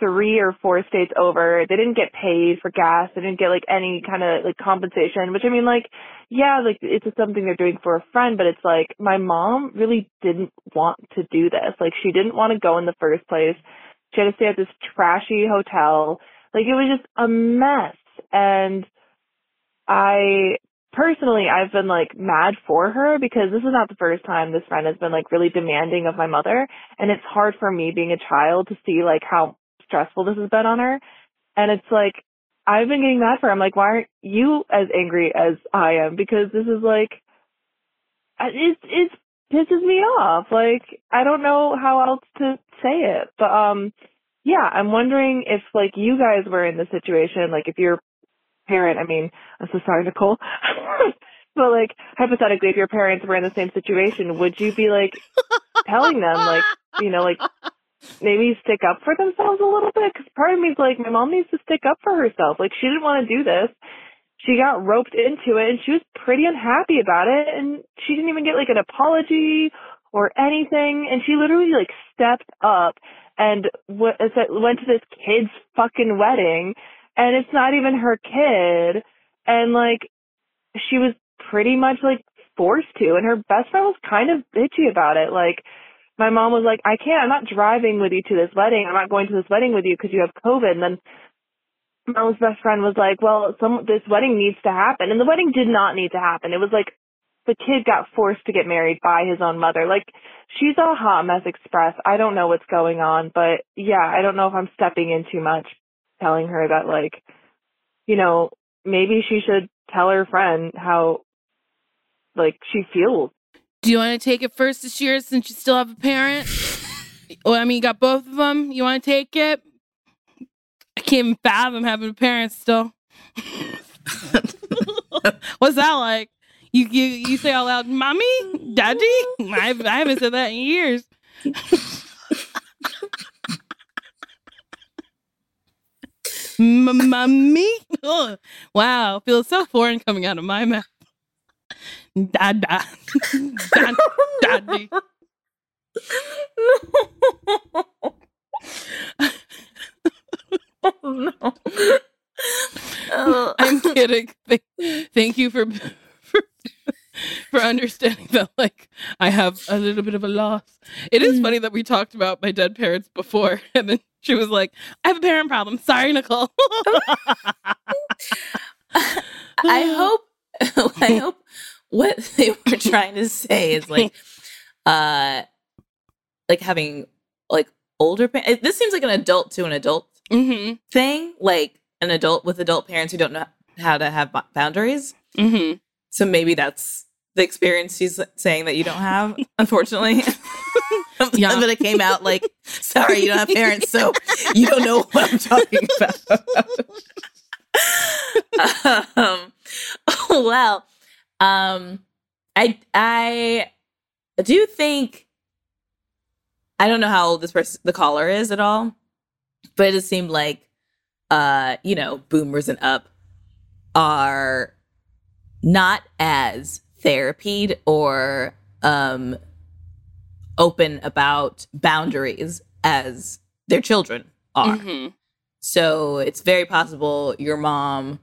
three or four states over. They didn't get paid for gas. They didn't get like any kind of like compensation, which I mean, like, yeah, like it's just something they're doing for a friend, but it's like my mom really didn't want to do this. Like she didn't want to go in the first place. She had to stay at this trashy hotel. Like it was just a mess. And I personally I've been like mad for her because this is not the first time this friend has been like really demanding of my mother and it's hard for me being a child to see like how stressful this has been on her and it's like I've been getting mad for her. I'm like why aren't you as angry as I am because this is like I- it's it's pisses me off. Like I don't know how else to say it. But um yeah, I'm wondering if like you guys were in the situation, like if your parent, I mean, I'm so sorry, Nicole. (laughs) but like hypothetically if your parents were in the same situation, would you be like telling them like, you know, like maybe stick up for themselves a little bit? Cuz part of me is like my mom needs to stick up for herself. Like she didn't want to do this she got roped into it and she was pretty unhappy about it and she didn't even get like an apology or anything and she literally like stepped up and went to this kid's fucking wedding and it's not even her kid and like she was pretty much like forced to and her best friend was kind of bitchy about it like my mom was like i can't i'm not driving with you to this wedding i'm not going to this wedding with you because you have covid and then mom's best friend was like, well, some this wedding needs to happen, and the wedding did not need to happen. It was like the kid got forced to get married by his own mother. Like she's a hot mess express. I don't know what's going on, but yeah, I don't know if I'm stepping in too much, telling her that like, you know, maybe she should tell her friend how like she feels. Do you want to take it first Sasheer since you still have a parent? (laughs) well, I mean, you got both of them. You want to take it? I can't even fathom having parents still. (laughs) What's that like? You you you say out loud, "Mommy, Daddy." (laughs) I, I haven't said that in years. Mommy, (laughs) wow, feels so foreign coming out of my mouth. Dada, Dad, daddy. oh no. (laughs) I'm oh. kidding. Thank, thank you for, (laughs) for (laughs) for understanding that like I have a little bit of a loss. It is funny that we talked about my dead parents before (laughs) and then she was like, I have a parent problem. Sorry, Nicole. (laughs) I hope I hope what they were trying to say is like uh like having like older parents. This seems like an adult to an adult mm-hmm. thing, like an adult with adult parents who don't know how to have boundaries. Mm-hmm. So maybe that's the experience she's saying that you don't have, unfortunately. (laughs) yeah. but it came out like, sorry, you don't have parents, so you don't know what I'm talking about. (laughs) um, (laughs) well, um, I I do think I don't know how old this person the caller is at all, but it seemed like uh you know boomers and up are not as therapied or um open about boundaries as their children are mm-hmm. so it's very possible your mom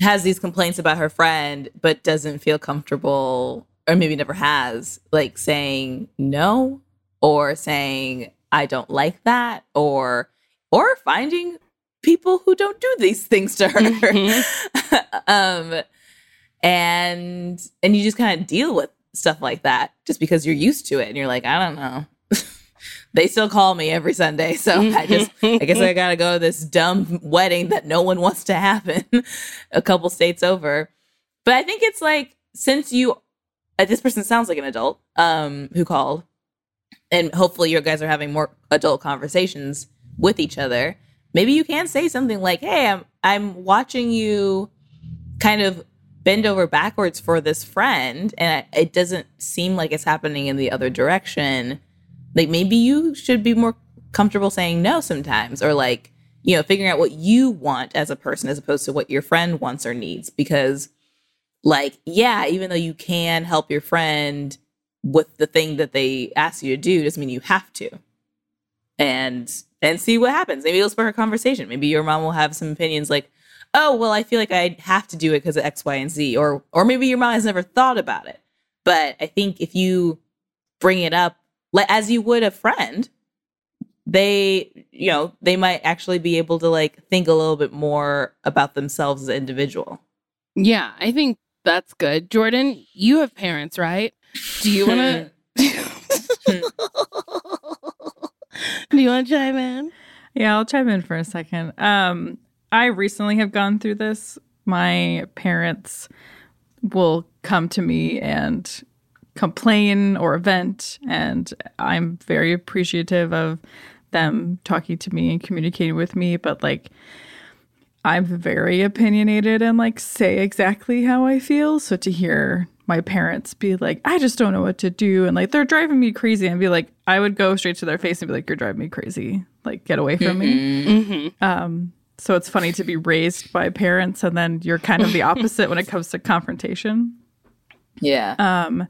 has these complaints about her friend but doesn't feel comfortable or maybe never has like saying no or saying i don't like that or or finding people who don't do these things to her. Mm-hmm. (laughs) um, and and you just kind of deal with stuff like that just because you're used to it and you're like, I don't know. (laughs) they still call me every Sunday, so I just I guess I (laughs) gotta go to this dumb wedding that no one wants to happen (laughs) a couple states over. But I think it's like since you uh, this person sounds like an adult um who called and hopefully you guys are having more adult conversations with each other, maybe you can say something like, "Hey, I'm I'm watching you kind of bend over backwards for this friend and it doesn't seem like it's happening in the other direction." Like maybe you should be more comfortable saying no sometimes or like, you know, figuring out what you want as a person as opposed to what your friend wants or needs because like, yeah, even though you can help your friend with the thing that they ask you to do doesn't mean you have to. And and see what happens. Maybe it'll spark a conversation. Maybe your mom will have some opinions like, "Oh, well, I feel like I have to do it because of X, Y, and Z," or or maybe your mom has never thought about it. But I think if you bring it up like as you would a friend, they you know they might actually be able to like think a little bit more about themselves as an individual. Yeah, I think that's good. Jordan, you have parents, right? Do you want to? (laughs) (laughs) Do you want to chime in? Yeah, I'll chime in for a second. Um, I recently have gone through this. My parents will come to me and complain or vent. And I'm very appreciative of them talking to me and communicating with me. But like, I'm very opinionated and like say exactly how I feel. So to hear my parents be like, I just don't know what to do. And like, they're driving me crazy and be like, I would go straight to their face and be like, you're driving me crazy. Like, get away from me. Mm-hmm. Um, so it's funny to be raised by parents and then you're kind of the (laughs) opposite when it comes to confrontation. Yeah. Um,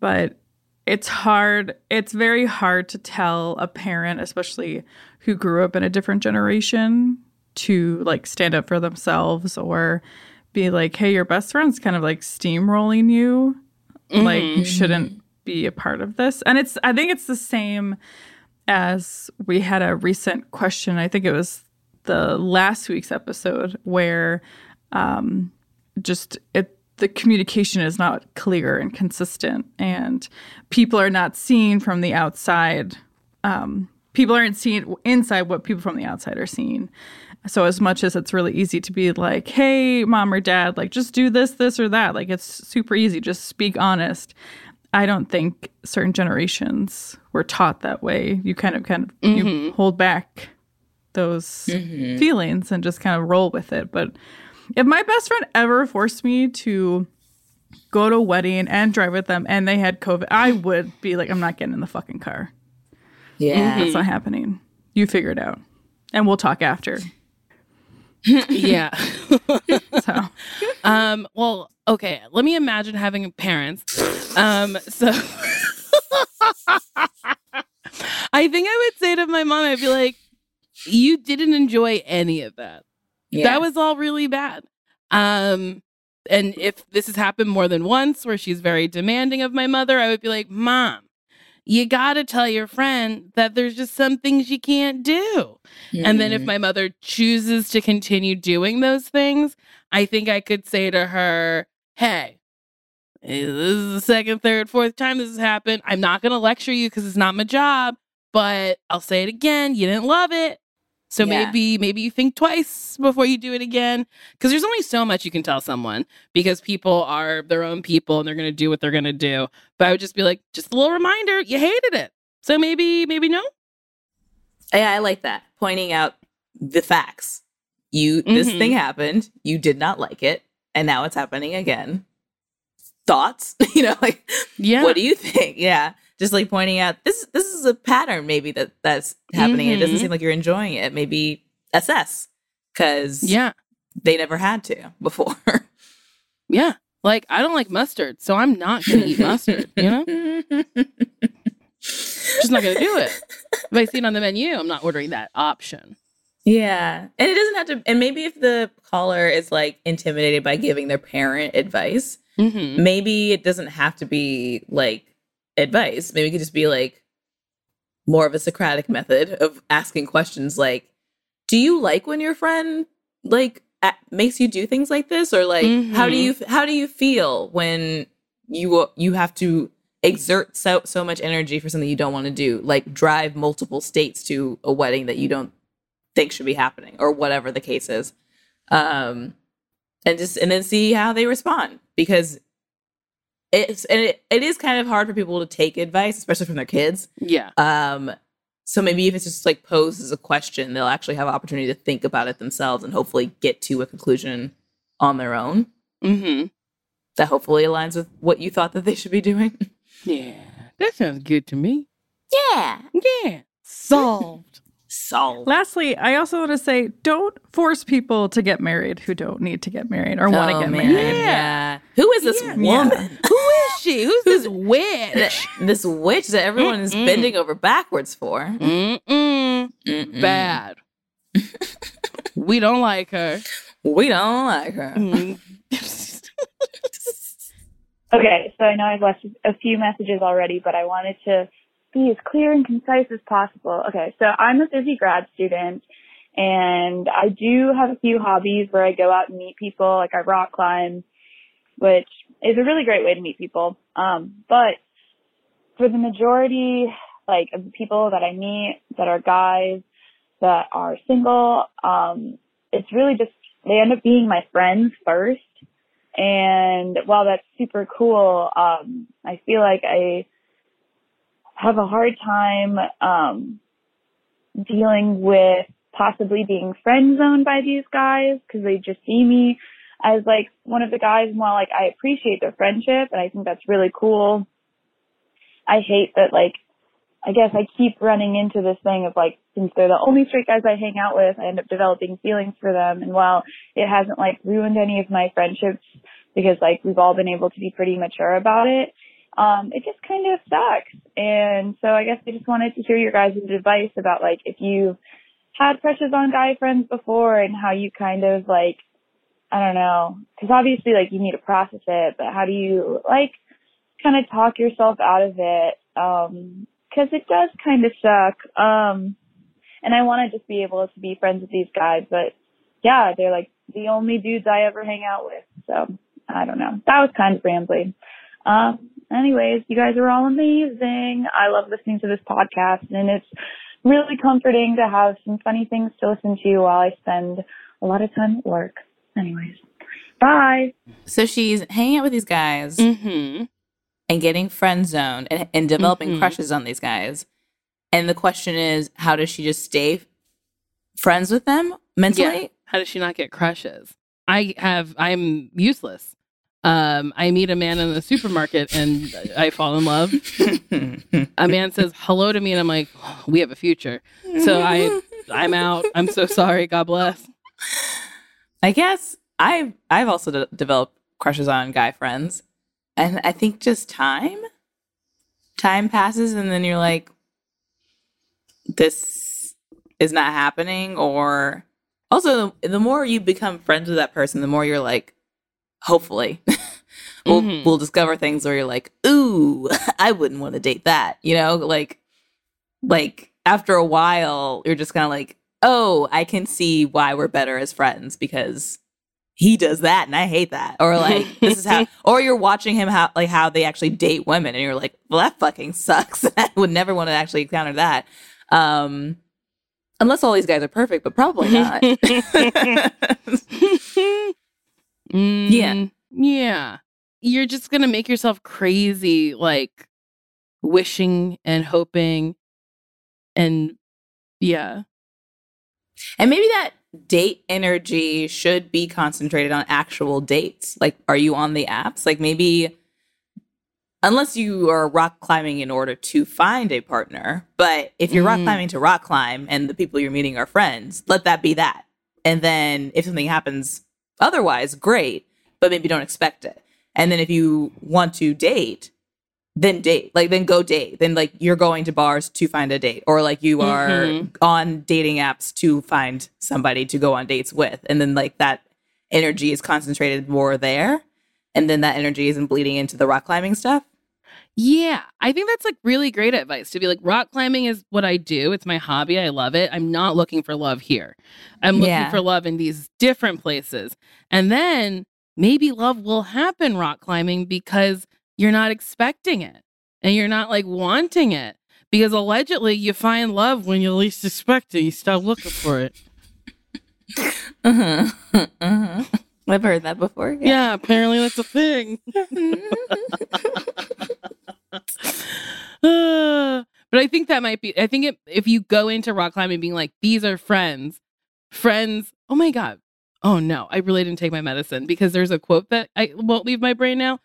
but it's hard. It's very hard to tell a parent, especially who grew up in a different generation, to like stand up for themselves or be like, hey, your best friend's kind of like steamrolling you. Like, you shouldn't be a part of this. And it's, I think it's the same as we had a recent question. I think it was the last week's episode where um, just it the communication is not clear and consistent and people are not seeing from the outside um, people aren't seeing inside what people from the outside are seeing. So as much as it's really easy to be like hey mom or dad like just do this this or that like it's super easy. Just speak honest. I don't think certain generations were taught that way. You kind of kind of you hold back those feelings and just kind of roll with it but if my best friend ever forced me to go to a wedding and drive with them and they had COVID, I would be like, I'm not getting in the fucking car. yeah. That's not happening. You figure it out. And we'll talk after. (laughs) Yeah. (laughs) So Um, well, okay, let me imagine having parents. Um, so (laughs) I think I would say to my mom, I'd be like, you didn't enjoy any of that. Yeah. That was all really bad. Um, and if this has happened more than once where she's very demanding of my mother, I would be like, Mom, you gotta tell your friend that there's just some things you can't do. And then if Mm-hmm. my mother chooses to continue doing those things, I think I could say to her, Hey, eh, this is the second, third, fourth time this has happened. I'm not gonna lecture you because it's not my job, but I'll say it again. You didn't love it. So Yeah. maybe maybe you think twice before you do it again because there's only so much you can tell someone because people are their own people and they're going to do what they're going to do. But I would just be like just a little reminder, you hated it. So maybe maybe no. Yeah, I like that. Pointing out the facts. You this Mhm. thing happened, you did not like it, and now it's happening again. Thoughts? (laughs) you know, like Yeah. what do you think? Yeah. Just like pointing out this this is a pattern maybe that that's happening. It doesn't Mhm. seem like you're enjoying it. Maybe assess cuz yeah. they never had to before. (laughs) Yeah. Like I don't like mustard, so I'm not going to eat mustard, you know? (laughs) Just not going to do it. If I see it on the menu, I'm not ordering that option. Yeah. And it doesn't have to and maybe if the caller is like intimidated by giving their parent advice, Mhm. maybe it doesn't have to be like advice. Maybe it could just be like more of a Socratic method of asking questions like, do you like when your friend like a- makes you do things like this? Or like how do you how do you feel when you you have to exert so so much energy for something you don't want to do? Like drive multiple states to a wedding that you don't think should be happening or whatever the case is. Um and just and then see how they respond. Because it's and it, it is kind of hard for people to take advice especially from their kids Yeah. um so maybe if it's just like posed as a question they'll actually have opportunity to think about it themselves and hopefully get to a conclusion on their own Mhm. that hopefully aligns with what you thought that they should be doing Yeah. That sounds good to me. yeah Yeah. Solved. Solve lastly, I also want to say don't force people to get married who don't need to get married or want to Oh, get man, married. yeah. who is this Yeah. woman (laughs) Who is she? Who's this witch? this witch that everyone is bending over backwards for Mm-mm. Mm-mm. Bad. (laughs) we don't like her. we don't like her Mm. (laughs) Okay, so I know I've left a few messages already, but I wanted to be as clear and concise as possible. Okay, so I'm a busy grad student and I do have a few hobbies where I go out and meet people, like I rock climb, which is a really great way to meet people. Um, but for the majority, like of the people that I meet that are guys that are single, um, it's really just, they end up being my friends first And while that's super cool, um, I feel like I have a hard time um, dealing with possibly being friend zoned by these guys because they just see me as like one of the guys. And while like I appreciate their friendship and I think that's really cool, I hate that like I guess I keep running into this thing of like, since they're the only straight guys I hang out with, I end up developing feelings for them. And while it hasn't like ruined any of my friendships because like we've all been able to be pretty mature about it, um, it just kind of sucks. And so I guess I just wanted to hear your guys' advice about like if you had crushes on guy friends before and how you kind of like, I don't know, cause obviously like you need to process it, but how do you like kind of talk yourself out of it? Um, because it does kind of suck. Um, and I want to just be able to be friends with these guys, but yeah, they're like the only dudes I ever hang out with. So I don't know. That was kind of rambling. Um, anyways, you guys are all amazing. I love listening to this podcast and it's really comforting to have some funny things to listen to while I spend a lot of time at work. Anyways, bye. So she's hanging out with these guys Mm-hmm. and getting friend zoned and, and developing Mhm. crushes on these guys. And the question is, how does she just stay friends with them mentally? Yeah. How does she not get crushes? I have. I'm useless. Um, I meet a man in the supermarket and I fall in love. (laughs) A man says hello to me and I'm like, we have a future. So I, I'm out. I'm so sorry. God bless. I guess I've I've also de- developed crushes on guy friends, and I think just time, time passes, and then you're like, this is not happening. Or also, the, the more you become friends with that person, the more you're like, hopefully, (laughs) we'll Mhm. we'll discover things where you're like, ooh, (laughs) I wouldn't want to date that. You know, like like after a while, you're just kind of like, oh, I can see why we're better as friends because he does that and I hate that. Or like this is how (laughs) or you're watching him how like how they actually date women and you're like, well that fucking sucks. (laughs) I would never want to actually encounter that. Um unless all these guys are perfect, but probably not. Mm, Yeah. Yeah. You're just going to make yourself crazy, like wishing and hoping. And yeah. And maybe that date energy should be concentrated on actual dates. Like, are you on the apps? Like, maybe, unless you are rock climbing in order to find a partner, but if you're rock Mm. climbing to rock climb and the people you're meeting are friends, let that be that. And then if something happens otherwise, great, but maybe don't expect it. And then if you want to date, then date like then go date then like you're going to bars to find a date or like you are Mhm. on dating apps to find somebody to go on dates with and then like that energy is concentrated more there and then that energy isn't bleeding into the rock climbing stuff Yeah. I think that's like really great advice to be like, rock climbing is what I do. It's my hobby. I love it. I'm not looking for love here. I'm looking Yeah. for love in these different places. And then maybe love will happen rock climbing because you're not expecting it and you're not like wanting it. Because allegedly you find love when you least expect it. You stop looking for it. uh-huh. (laughs) uh-huh. i've heard that before Yeah, apparently that's a thing. Uh, (laughs) but I think that might be. I think it, if you go into rock climbing being like, these are friends, friends. Oh my god. Oh no, I really didn't take my medicine because there's a quote that I won't leave my brain now.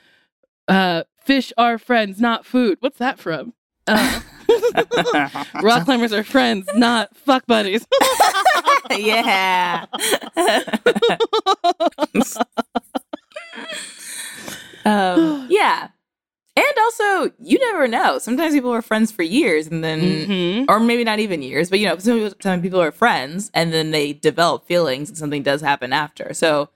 Uh, fish are friends, not food. What's that from? Uh, (laughs) rock climbers are friends, not fuck buddies. (laughs) yeah (laughs) um, yeah and also you never know. Sometimes people are friends for years and then Mhm. or maybe not even years but you know sometimes people are friends and then they develop feelings and something does happen after. So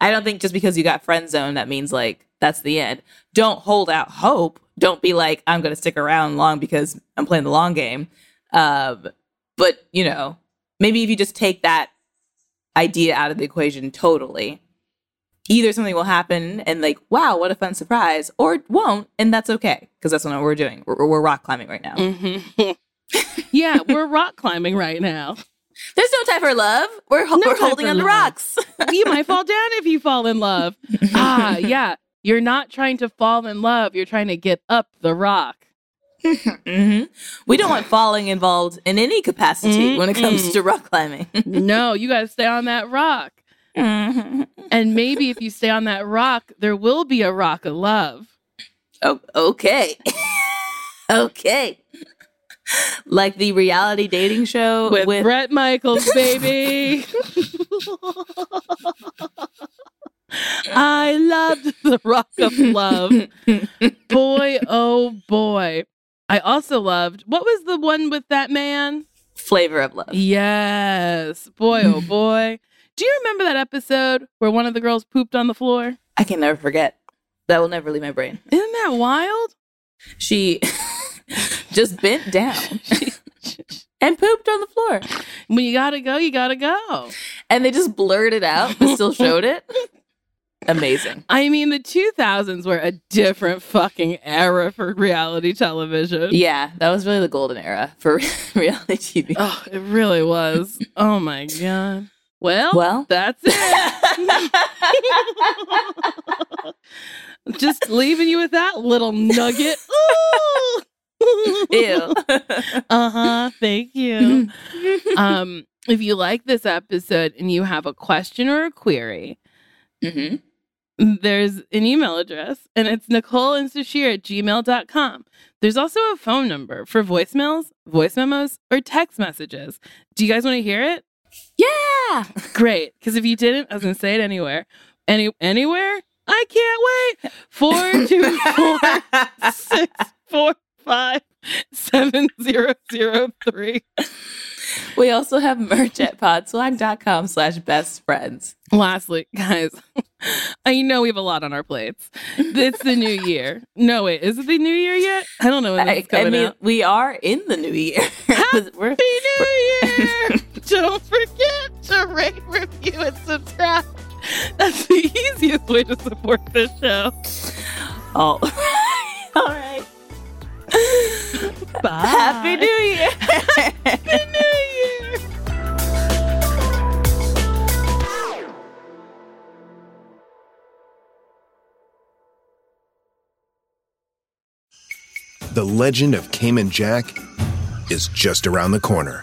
i don't think just because you got friend zone that means like that's the end. Don't hold out hope. Don't be like i'm gonna stick around long because i'm playing the long game. Um, but you know maybe if you just take that idea out of the equation totally either something will happen and like wow what a fun surprise or it won't and that's okay because that's not what we're doing we're, we're rock climbing right now Mhm. (laughs) yeah, we're rock climbing right now. There's no time for love. We're, No we're holding on to rocks. (laughs) you might fall down if you fall in love. ah, (laughs) yeah. You're not trying to fall in love. You're trying to get up the rock. hmm We don't want falling involved in any capacity when it comes to rock climbing. no, you got to stay on that rock. And maybe if you stay on that rock, there will be a rock of love. Oh, okay. (laughs) okay. Like the reality dating show With, with, Bret Michaels, baby. I loved the rock of love. boy, oh boy. I also loved, what was the one with that man? flavor of love. Yes. Boy, oh boy. Do you remember that episode where one of the girls pooped on the floor? I can never forget. That will never leave my brain. Isn't that wild? She (laughs) just bent down (laughs) and pooped on the floor. When you gotta go, you gotta go. And they just blurred it out, but still showed it. (laughs) Amazing. I mean, the 2000s were a different fucking era for reality television. Yeah, that was really the golden era for reality TV. Oh, it really was. Oh my god. Well, Well. that's it. Just leaving you with that little nugget. Ew. uh huh. Thank you. (laughs) um, if you like this episode and you have a question or a query, hmm there's an email address and it's Nicole and Sasheer at gmail.com. There's also a phone number for voicemails, voice memos, or text messages. Do you guys want to hear it? Yeah. (laughs) Great. Because if you didn't, I was going to say it anywhere. Any anywhere? I can't wait. Four (laughs) two four six four five seven zero zero three. We also have merch at podswag.com slash best friends. Lastly, guys, (laughs) I know we have a lot on our plates. It's the new year. No, wait, is it the new year yet? I don't know I, coming I mean, out. we are in the new year. We're- Happy New Year! Don't forget to rate, review, and subscribe. That's the easiest way to support this show. all right. All right. Bye. Happy New Year. (laughs) Happy New Year! The legend of Cayman Jack is just around the corner.